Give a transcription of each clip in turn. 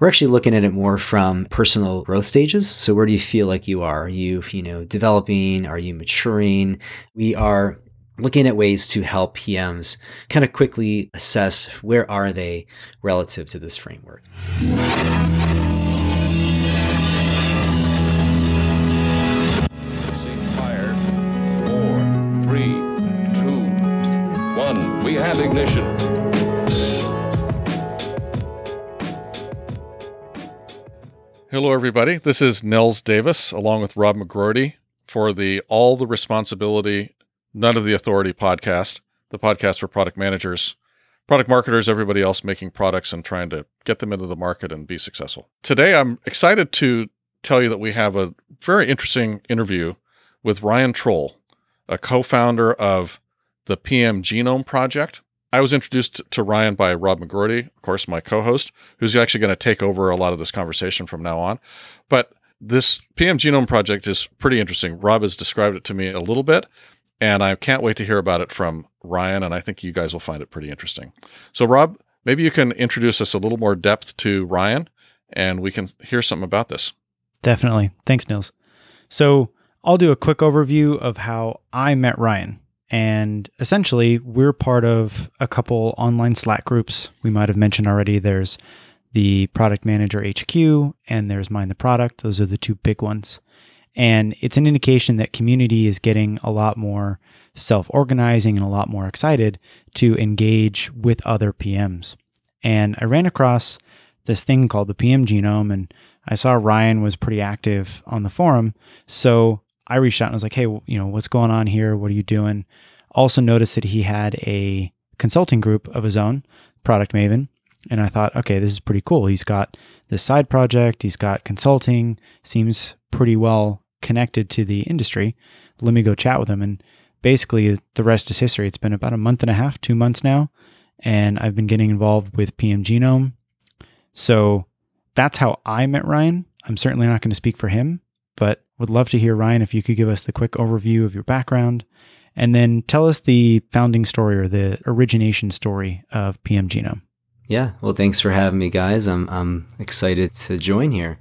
we're actually looking at it more from personal growth stages. So where do you feel like you are? Are you, you know, developing? Are you maturing? We are looking at ways to help PMs kind of quickly assess where are they relative to this framework. Four, three, two, one. We have ignition. Hello, everybody. This is Nils Davis along with Rob McGroarty for the All the Responsibility None of the Authority podcast, the podcast for product managers, product marketers, everybody else making products and trying to get them into the market and be successful. Today, I'm excited to tell you that we have a very interesting interview with Ryan Troll, a co founder of the PM Genome Project. I was introduced to Ryan by Rob McGroarty, of course, my co host, who's actually going to take over a lot of this conversation from now on. But this PM Genome Project is pretty interesting. Rob has described it to me a little bit, and I can't wait to hear about it from Ryan. And I think you guys will find it pretty interesting. So, Rob, maybe you can introduce us a little more depth to Ryan and we can hear something about this. Definitely. Thanks, Nils. So, I'll do a quick overview of how I met Ryan. And essentially, we're part of a couple online Slack groups we might have mentioned already. There's the Product Manager HQ and there's Mind the Product. Those are the two big ones. And it's an indication that community is getting a lot more self organizing and a lot more excited to engage with other PMs. And I ran across this thing called the PM Genome, and I saw Ryan was pretty active on the forum. So I reached out and was like, hey, you know, what's going on here? What are you doing? Also noticed that he had a consulting group of his own, Product Maven. And I thought, okay, this is pretty cool. He's got this side project, he's got consulting, seems pretty well connected to the industry. Let me go chat with him. And basically, the rest is history. It's been about a month and a half, two months now, and I've been getting involved with PM Genome. So that's how I met Ryan. I'm certainly not going to speak for him, but would love to hear, Ryan, if you could give us the quick overview of your background and then tell us the founding story or the origination story of PM Genome. Yeah, well, thanks for having me, guys. I'm, I'm excited to join here.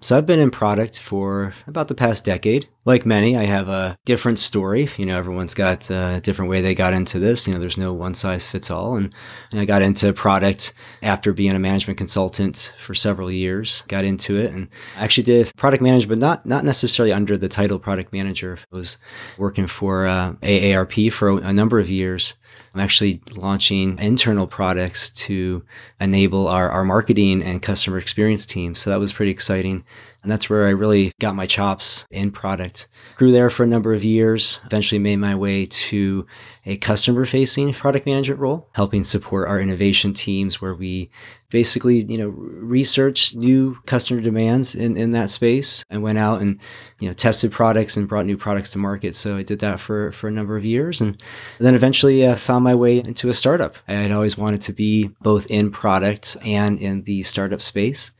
So I've been in product for about the past decade. Like many, I have a different story. You know, everyone's got a different way they got into this. You know, there's no one size fits all. And, and I got into product after being a management consultant for several years. Got into it and actually did product management, not not necessarily under the title product manager. I was working for uh, AARP for a, a number of years. I'm actually launching internal products to enable our, our marketing and customer experience teams. So that was pretty exciting. And that's where I really got my chops in product. Grew there for a number of years, eventually made my way to a customer facing product management role, helping support our innovation teams where we basically, you know, researched new customer demands in, in that space and went out and, you know, tested products and brought new products to market. So I did that for, for a number of years and then eventually uh, found my way into a startup. I had always wanted to be both in product and in the startup space.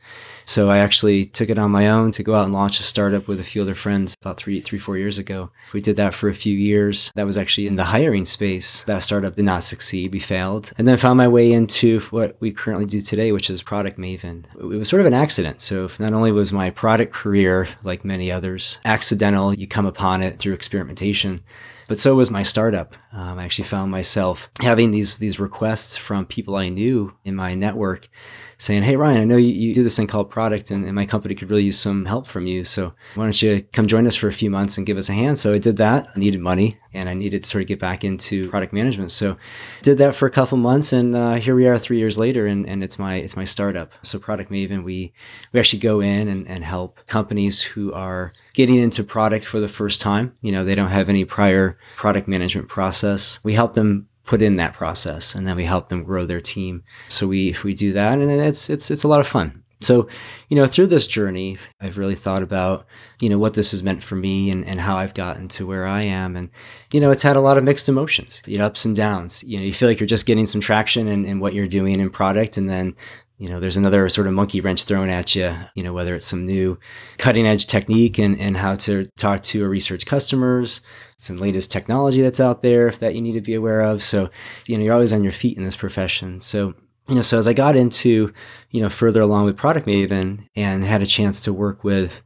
So I actually took it on my own to go out and launch a startup with a few other friends about three, three, four years ago. We did that for a few years. That was actually in the hiring space. That startup did not succeed. We failed. And then found my way into what we currently do today, which is Product Maven. It was sort of an accident. So not only was my product career, like many others, accidental, you come upon it through experimentation but so was my startup. Um, I actually found myself having these these requests from people I knew in my network saying, Hey, Ryan, I know you, you do this thing called product and, and, my company could really use some help from you. So why don't you come join us for a few months and give us a hand? So I did that. I needed money and I needed to sort of get back into product management. So did that for a couple months and uh, here we are three years later and, and it's my it's my startup. So Product Maven, we, we actually go in and, and help companies who are getting into product for the first time. You know, they don't have any prior product management process. We help them put in that process and then we help them grow their team. So we we do that and it's it's it's a lot of fun. So, you know, through this journey, I've really thought about, you know, what this has meant for me and, and how I've gotten to where I am. And, you know, it's had a lot of mixed emotions, you know, ups and downs. You know, you feel like you're just getting some traction in, in what you're doing in product. And then you know, there's another sort of monkey wrench thrown at you, you know, whether it's some new cutting edge technique and, and how to talk to or research customers, some latest technology that's out there that you need to be aware of. So, you know, you're always on your feet in this profession. So You know, so as I got into, you know, further along with Product Maven and had a chance to work with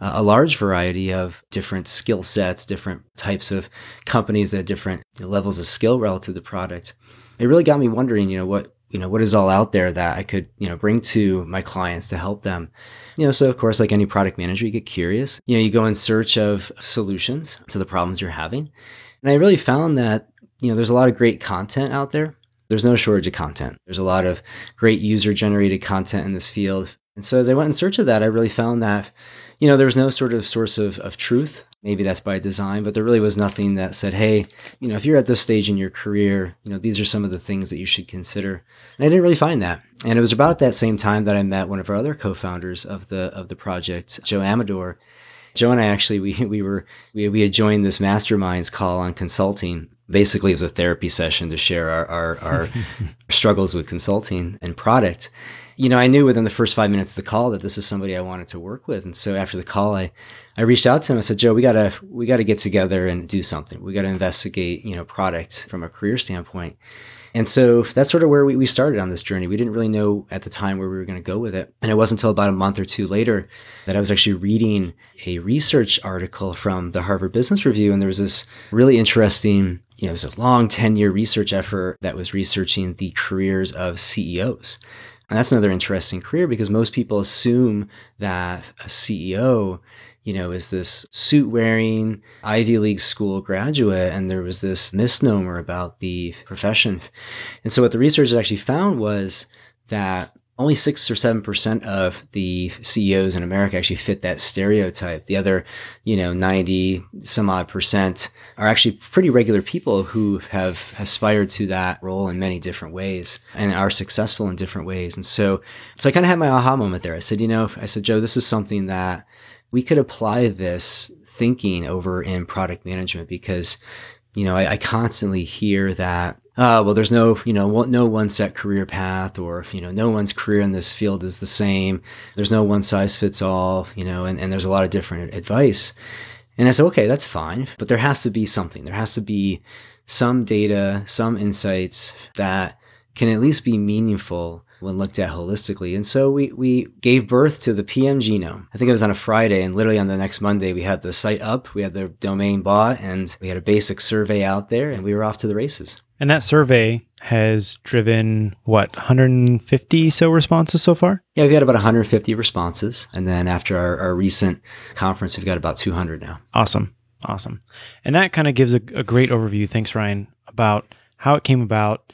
a large variety of different skill sets, different types of companies that different levels of skill relative to product. It really got me wondering, you know, what you know what is all out there that I could you know bring to my clients to help them. You know, so of course, like any product manager, you get curious. You know, you go in search of solutions to the problems you're having, and I really found that you know there's a lot of great content out there. There's no shortage of content. There's a lot of great user generated content in this field. And so as I went in search of that, I really found that you know, there was no sort of source of, of truth. Maybe that's by design, but there really was nothing that said, hey, you know, if you're at this stage in your career, you know, these are some of the things that you should consider. And I didn't really find that. And it was about that same time that I met one of our other co-founders of the of the project, Joe Amador. Joe and I actually we we were we, we had joined this masterminds call on consulting. Basically, it was a therapy session to share our our, our struggles with consulting and product you know, I knew within the first five minutes of the call that this is somebody I wanted to work with. And so after the call, I, I reached out to him. I said, Joe, we gotta, we gotta get together and do something. We gotta investigate, you know, product from a career standpoint. And so that's sort of where we, we started on this journey. We didn't really know at the time where we were going to go with it. And it wasn't until about a month or two later that I was actually reading a research article from the Harvard Business Review. And there was this really interesting, you know, it was a long 10 year research effort that was researching the careers of CEOs. And that's another interesting career because most people assume that a CEO, you know, is this suit wearing Ivy League school graduate. And there was this misnomer about the profession. And so what the researchers actually found was that only six or seven percent of the CEOs in America actually fit that stereotype. The other, you know, 90 some odd percent are actually pretty regular people who have aspired to that role in many different ways and are successful in different ways. And so, so I kind of had my aha moment there. I said, you know, I said, Joe, this is something that we could apply this thinking over in product management because, you know, I, I constantly hear that uh, well, there's no, you know, no one set career path, or you know, no one's career in this field is the same. There's no one size fits all, you know, and, and there's a lot of different advice. And I said, okay, that's fine, but there has to be something. There has to be some data, some insights that can at least be meaningful when looked at holistically. And so we, we gave birth to the PM genome. I think it was on a Friday, and literally on the next Monday, we had the site up, we had the domain bought, and we had a basic survey out there, and we were off to the races. And that survey has driven what 150 so responses so far? Yeah we've got about 150 responses. And then after our, our recent conference we've got about 200 now. Awesome. Awesome. And that kind of gives a, a great overview thanks ryan about how it came about.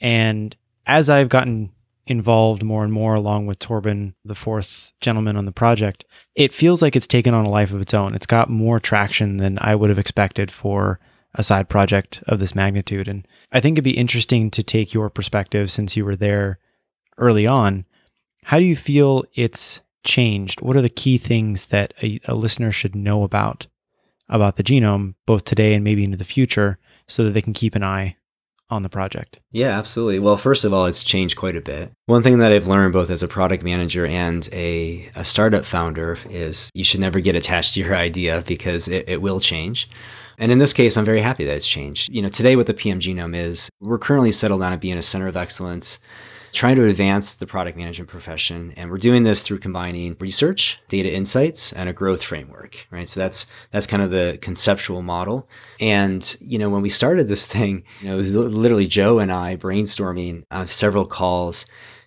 And as i've gotten involved more and more along with torben the fourth gentleman on the project it feels like it's taken on a life of its own. It's got more traction than i would have expected for a side project of this magnitude. And I think it'd be interesting to take your perspective since you were there early on. How do you feel it's changed? What are the key things that a, a listener should know about about the genome, both today and maybe into the future, so that they can keep an eye on the project? Yeah, absolutely. Well, first of all, it's changed quite a bit. One thing that I've learned both as a product manager and a, a startup founder is you should never get attached to your idea because it, it will change. And in this case, I'm very happy that it's changed. You know, today what the PM Genome is, we're currently settled on it being a center of excellence, trying to advance the product management profession. And we're doing this through combining research, data insights, and a growth framework, right? So that's that's kind of the conceptual model. And, you know, when we started this thing, you know, it was literally Joe and I brainstorming on several calls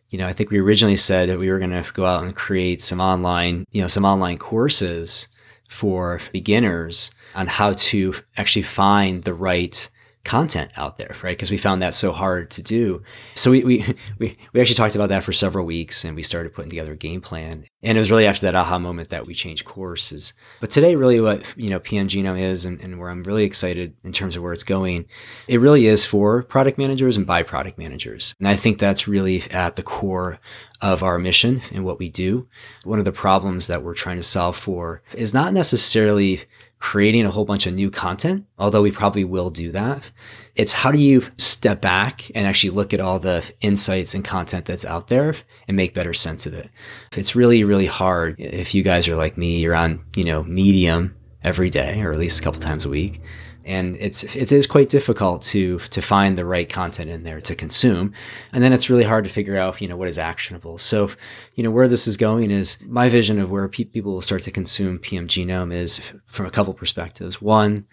you know, I think we originally said that we were going to go out and create some online, you know, some online courses for beginners on how to actually find the right content out there, right? Because we found that so hard to do. So we, we we we actually talked about that for several weeks, and we started putting together a game plan. And it was really after that aha moment that we changed courses. But today, really, what you know, PM Genome is, and, and where I'm really excited in terms of where it's going, it really is for product managers and by product managers. And I think that's really at the core of our mission and what we do. One of the problems that we're trying to solve for is not necessarily creating a whole bunch of new content, although we probably will do that. It's how do you step back and actually look at all the insights and content that's out there and make better sense of it. It's really, really hard if you guys are like me, you're on, you know, Medium every day or at least a couple times a week and it's it is quite difficult to to find the right content in there to consume. And then it's really hard to figure out you know what is actionable. So you know where this is going is my vision of where pe- people will start to consume pm genome is from a couple perspectives. One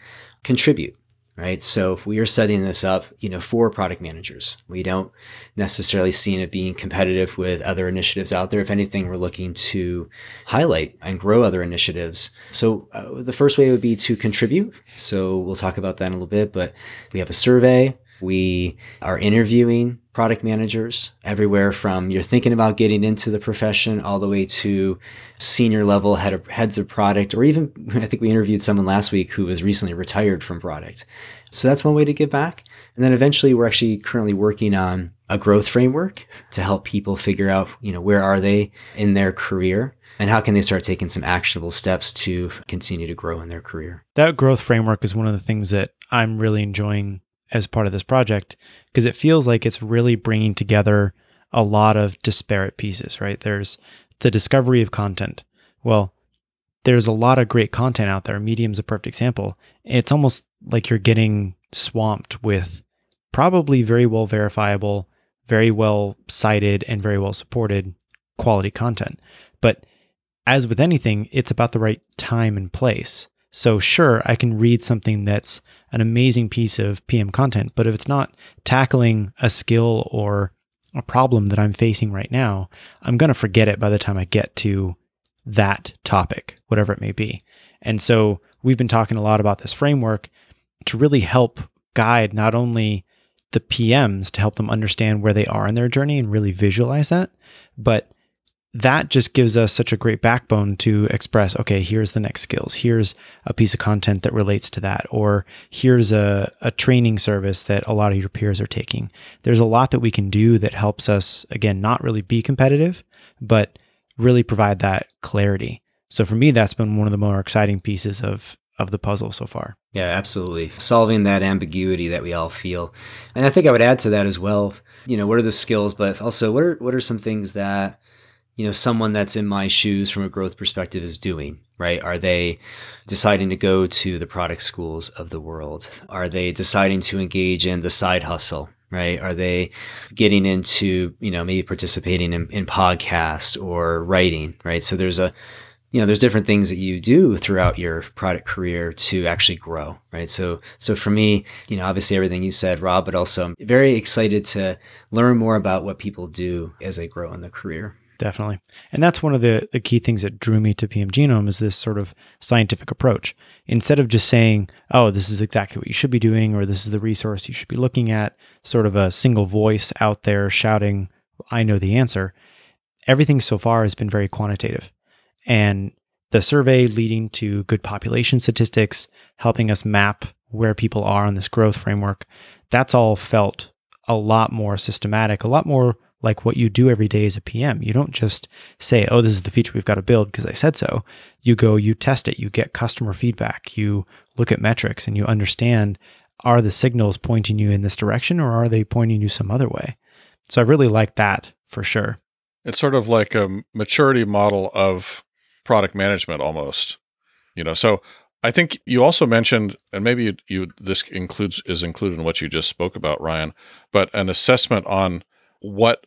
contribute right? So we are setting this up, you know, for product managers. We don't necessarily see it being competitive with other initiatives out there. If anything, we're looking to highlight and grow other initiatives. So uh, the first way would be to contribute. So we'll talk about that in a little bit, but we have a survey. We are interviewing product managers everywhere from you're thinking about getting into the profession all the way to senior level head of, heads of product or even I think we interviewed someone last week who was recently retired from product. So that's one way to give back. And then eventually we're actually currently working on a growth framework to help people figure out, you know, where are they in their career and how can they start taking some actionable steps to continue to grow in their career. That growth framework is one of the things that I'm really enjoying as part of this project because it feels like it's really bringing together a lot of disparate pieces, right? There's the discovery of content. Well, there's a lot of great content out there. Medium's a perfect example. It's almost like you're getting swamped with probably very well verifiable, very well cited, and very well supported quality content. But as with anything, it's about the right time and place. So, sure, I can read something that's an amazing piece of PM content, but if it's not tackling a skill or a problem that I'm facing right now, I'm going to forget it by the time I get to that topic, whatever it may be. And so, we've been talking a lot about this framework to really help guide not only the PMs to help them understand where they are in their journey and really visualize that, but that just gives us such a great backbone to express okay here's the next skills. Here's a piece of content that relates to that. Or here's a, a training service that a lot of your peers are taking. There's a lot that we can do that helps us again not really be competitive but really provide that clarity. So for me that's been one of the more exciting pieces of of the puzzle so far. Yeah absolutely. Solving that ambiguity that we all feel. And i think i would add to that as well you know what are the skills but also what are what are some things that you know someone that's in my shoes from a growth perspective is doing right? Are they deciding to go to the product schools of the world? Are they deciding to engage in the side hustle right? Are they getting into you know maybe participating in, in or writing right? So there's a you know there's different things that you do throughout your product career to actually grow right? So so for me you know obviously everything you said rob but also i'm very excited to learn more about what people do as they grow in the career Definitely. And that's one of the, the key things that drew me to PM Genome is this sort of scientific approach. Instead of just saying, oh, this is exactly what you should be doing, or this is the resource you should be looking at, sort of a single voice out there shouting, I know the answer, everything so far has been very quantitative. And the survey leading to good population statistics, helping us map where people are on this growth framework, that's all felt a lot more systematic, a lot more like what you do every day as a PM. You don't just say, oh, this is the feature we've got to build because I said so. You go, you test it, you get customer feedback, you look at metrics, and you understand are the signals pointing you in this direction or are they pointing you some other way? So I really like that for sure. It's sort of like a maturity model of product management almost. You know, so I think you also mentioned, and maybe you, you, this includes is included in what you just spoke about, Ryan, but an assessment on what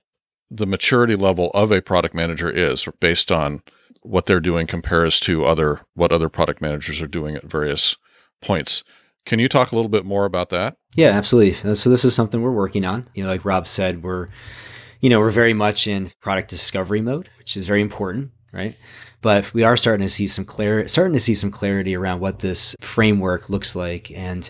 the maturity level of a product manager is based on what they're doing compares to other what other product managers are doing at various points. Can you talk a little bit more about that? Yeah, absolutely. Uh, so this is something we're working on. You know, like Rob said, we're you know, we're very much in product discovery mode, which is very important, right? But we are starting to see some clarity, starting to see some clarity around what this framework looks like. And,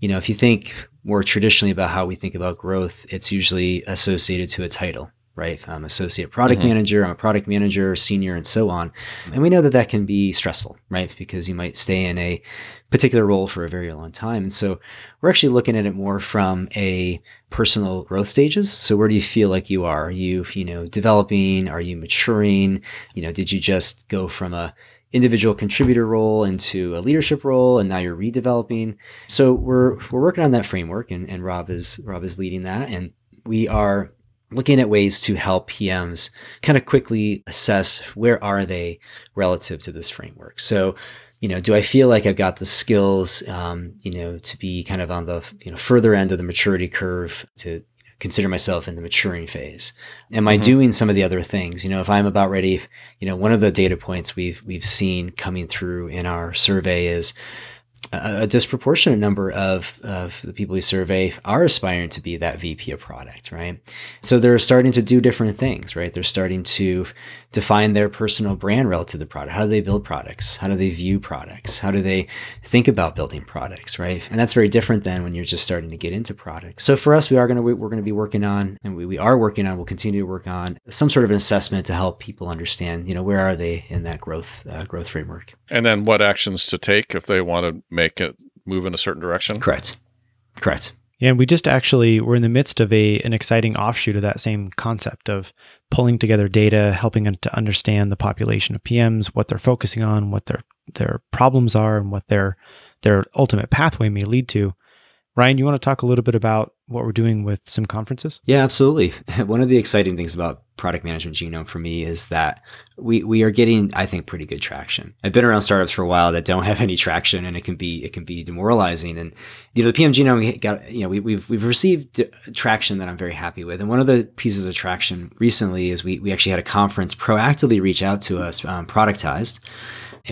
you know, if you think more traditionally about how we think about growth, it's usually associated to a title, right? I'm associate product mm-hmm. manager, I'm a product manager, senior, and so on. And we know that that can be stressful, right? Because you might stay in a particular role for a very long time. And so we're actually looking at it more from a personal growth stages. So where do you feel like you are? Are you, you know, developing? Are you maturing? You know, did you just go from a individual contributor role into a leadership role and now you're redeveloping so we're we're working on that framework and, and rob is rob is leading that and we are looking at ways to help PMs kind of quickly assess where are they relative to this framework. So, you know, do I feel like I've got the skills, um, you know, to be kind of on the you know further end of the maturity curve to consider myself in the maturing phase? Am I Mhm. doing some of the other things? You know, if I'm about ready, you know, one of the data points we've we've seen coming through in our survey is a, disproportionate number of, of the people we survey are aspiring to be that VP of product, right? So they're starting to do different things, right? They're starting to define their personal brand relative to the product. How do they build products? How do they view products? How do they think about building products, right? And that's very different than when you're just starting to get into products. So for us, we are going to we're going to be working on, and we, we are working on, we'll continue to work on some sort of an assessment to help people understand, you know, where are they in that growth uh, growth framework. And then what actions to take if they want to make it move in a certain direction? Correct. Correct. Yeah, and we just actually we're in the midst of a an exciting offshoot of that same concept of pulling together data, helping them to understand the population of PMs, what they're focusing on, what their their problems are, and what their their ultimate pathway may lead to. Ryan, you want to talk a little bit about what we're doing with some conferences? Yeah, absolutely. One of the exciting things about product management genome for me is that we we are getting, I think, pretty good traction. I've been around startups for a while that don't have any traction, and it can be it can be demoralizing. And you know, the PM genome got you know we, we've we've received traction that I'm very happy with. And one of the pieces of traction recently is we we actually had a conference proactively reach out to us, um, productized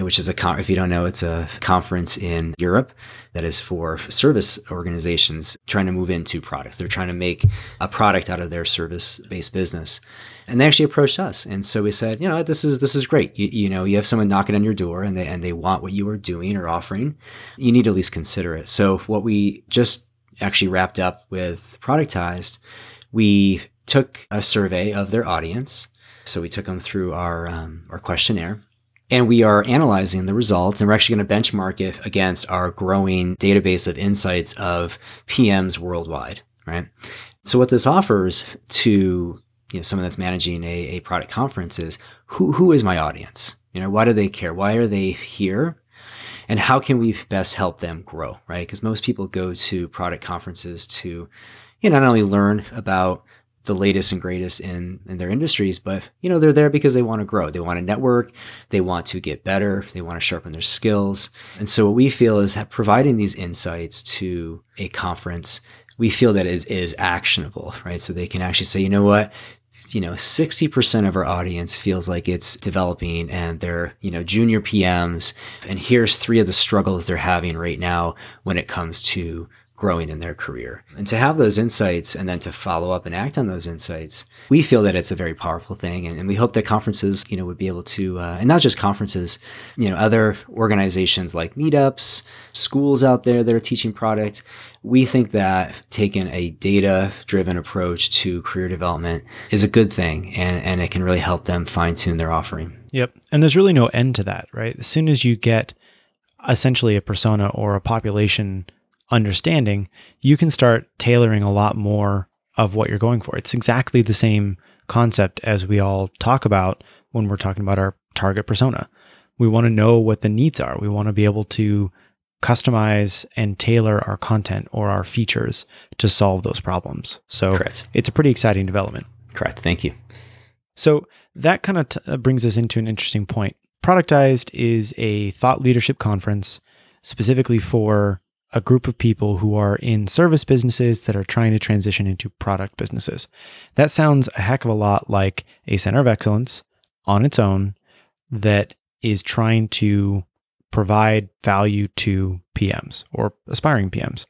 which is a con- if you don't know, it's a conference in Europe that is for service organizations trying to move into products. They're trying to make a product out of their service-based business, and they actually approached us. And so we said, you know, this is this is great. You, you know, you have someone knocking on your door, and they and they want what you are doing or offering. You need to at least consider it. So what we just actually wrapped up with Productized, we took a survey of their audience. So we took them through our um, our questionnaire and we are analyzing the results and we're actually going to benchmark it against our growing database of insights of PMs worldwide, right? So what this offers to you know someone that's managing a, a product conference is who who is my audience? You know, why do they care? Why are they here? And how can we best help them grow, right? Because most people go to product conferences to, you know, not only learn about the latest and greatest in, in their industries, but you know, they're there because they want to grow. They want to network, they want to get better, they want to sharpen their skills. And so what we feel is that providing these insights to a conference, we feel that is is actionable, right? So they can actually say, you know what, you know, 60% of our audience feels like it's developing and they're, you know, junior PMs. And here's three of the struggles they're having right now when it comes to growing in their career. And to have those insights and then to follow up and act on those insights, we feel that it's a very powerful thing. And, and we hope that conferences, you know, would be able to, uh, and not just conferences, you know, other organizations like meetups, schools out there that are teaching product. We think that taking a data driven approach to career development is a good thing and, and it can really help them fine tune their offering. Yep. And there's really no end to that, right? As soon as you get essentially a persona or a population understanding, you can start tailoring a lot more of what you're going for. It's exactly the same concept as we all talk about when we're talking about our target persona. We want to know what the needs are. We want to be able to customize and tailor our content or our features to solve those problems. So Correct. it's a pretty exciting development. Correct. Thank you. So that kind of t- uh, brings us into an interesting point. Productized is a thought leadership conference specifically for a group of people who are in service businesses that are trying to transition into product businesses. That sounds a heck of a lot like a center of excellence on its own that is trying to provide value to PMs or aspiring PMs.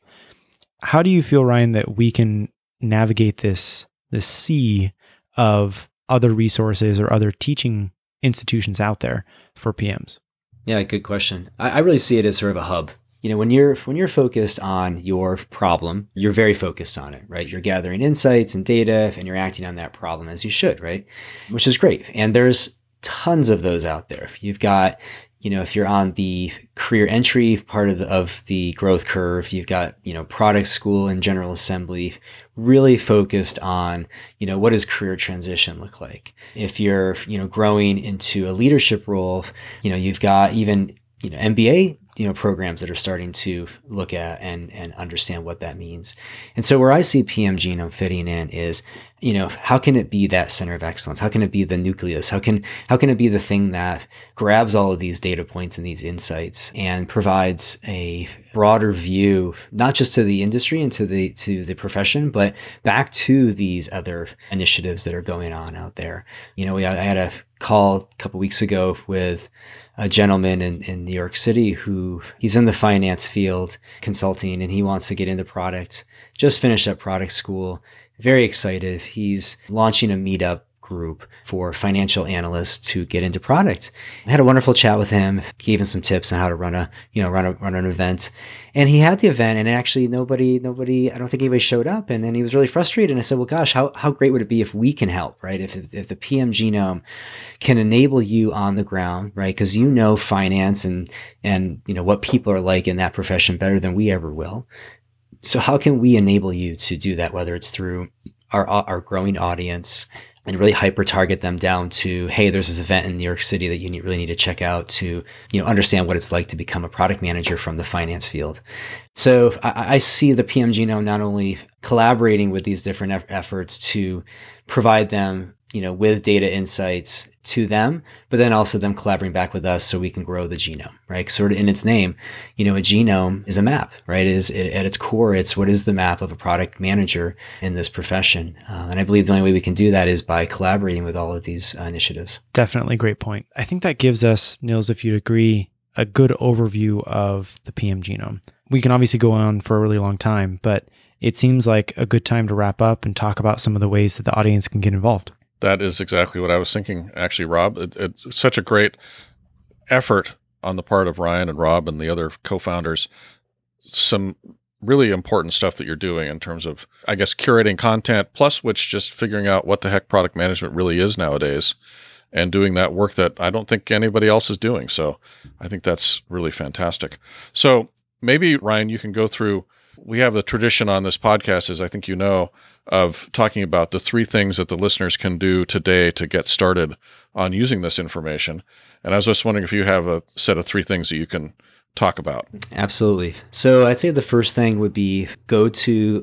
How do you feel, Ryan, that we can navigate this this sea of other resources or other teaching institutions out there for PMs? Yeah, good question. I, I really see it as sort of a hub you know when you're when you're focused on your problem you're very focused on it right? You're gathering insights and data and you're acting on that problem as you should right? Which is great. And there's tons of those out there. You've got you know if you're on the career entry part of the, of the growth curve you've got you know product school and general assembly really focused on you know what does career transition look like? If you're you know growing into a leadership role you know you've got even you know MBA you know programs that are starting to look at and and understand what that means. And so where I see PM Genome fitting in is you know, how can it be that center of excellence? How can it be the nucleus? How can how can it be the thing that grabs all of these data points and these insights and provides a broader view, not just to the industry and to the to the profession, but back to these other initiatives that are going on out there. You know, we I had a call a couple weeks ago with a gentleman in, in New York City who he's in the finance field consulting and he wants to get into product, just finished up product school very excited. He's launching a meetup group for financial analysts to get into product. I had a wonderful chat with him, gave him some tips on how to run a, you know, run a, run an event. And he had the event and actually nobody, nobody, I don't think anybody showed up. And then he was really frustrated. And I said, well, gosh, how, how great would it be if we can help, right? If, if the PM genome can enable you on the ground, right? Cause you know finance and, and, you know, what people are like in that profession better than we ever will. So how can we enable you to do that? Whether it's through our, our growing audience, and really hyper target them down to hey there's this event in new york city that you need, really need to check out to you know understand what it's like to become a product manager from the finance field. So i, I see the pm genome not only collaborating with these different eff- efforts to provide them you know with data insights to them, but then also them collaborating back with us so we can grow the genome, right? Sort of in its name, you know, a genome is a map, right? It is it, at its core, it's what is the map of a product manager in this profession, uh, and I believe the only way we can do that is by collaborating with all of these uh, initiatives. Definitely, great point. I think that gives us, Nils, if you'd agree, a good overview of the PM genome. We can obviously go on for a really long time, but it seems like a good time to wrap up and talk about some of the ways that the audience can get involved. That is exactly what I was thinking, actually, Rob. It, it's such a great effort on the part of Ryan and Rob and the other co founders. Some really important stuff that you're doing in terms of, I guess, curating content, plus which just figuring out what the heck product management really is nowadays and doing that work that I don't think anybody else is doing. So I think that's really fantastic. So maybe, Ryan, you can go through. We have the tradition on this podcast, as I think you know, of talking about the three things that the listeners can do today to get started on using this information. And I was just wondering if you have a set of three things that you can talk about. Absolutely. So I'd say the first thing would be go to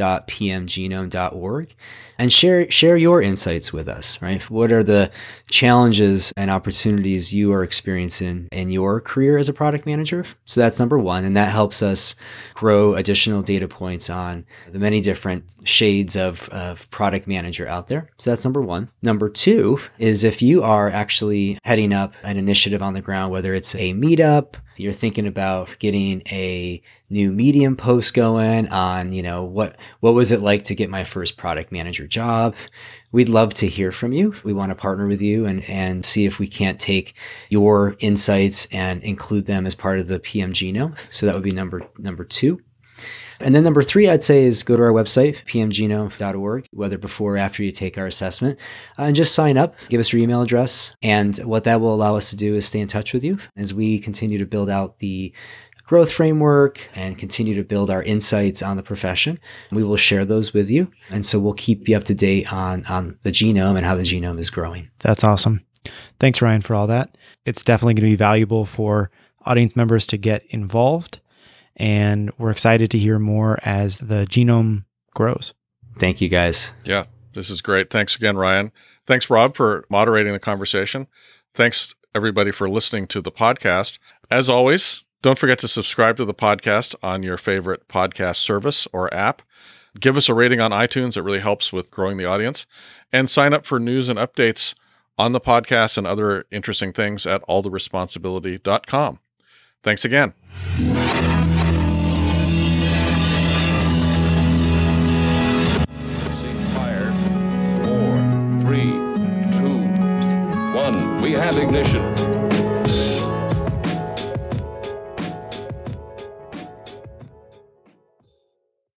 audience.pmgenome.org and share share your insights with us, right? What are the challenges and opportunities you are experiencing in your career as a product manager? So that's number 1 and that helps us grow additional data points on the many different shades of, of product manager out there. So that's number 1. Number 2 is if you are actually heading up an initiative on the ground whether it's a meetup, you're thinking about getting a new medium post going on you know what what was it like to get my first product manager job? We'd love to hear from you. We want to partner with you and and see if we can't take your insights and include them as part of the pm genome so that would be number number two and then number three, I'd say is go to our website, pmgenome.org, whether before or after you take our assessment, uh, and just sign up, give us your email address. And what that will allow us to do is stay in touch with you as we continue to build out the growth framework and continue to build our insights on the profession. We will share those with you. And so we'll keep you up to date on, on the genome and how the genome is growing. That's awesome. Thanks, Ryan, for all that. It's definitely going to be valuable for audience members to get involved and we're excited to hear more as the genome grows. Thank you, guys. Yeah, this is great. Thanks again, Ryan. Thanks, Rob, for moderating the conversation. Thanks, everybody, for listening to the podcast. As always, don't forget to subscribe to the podcast on your favorite podcast service or app. Give us a rating on iTunes, it really helps with growing the audience. And sign up for news and updates on the podcast and other interesting things at alltheresponsibility.com. Thanks again. Ignition.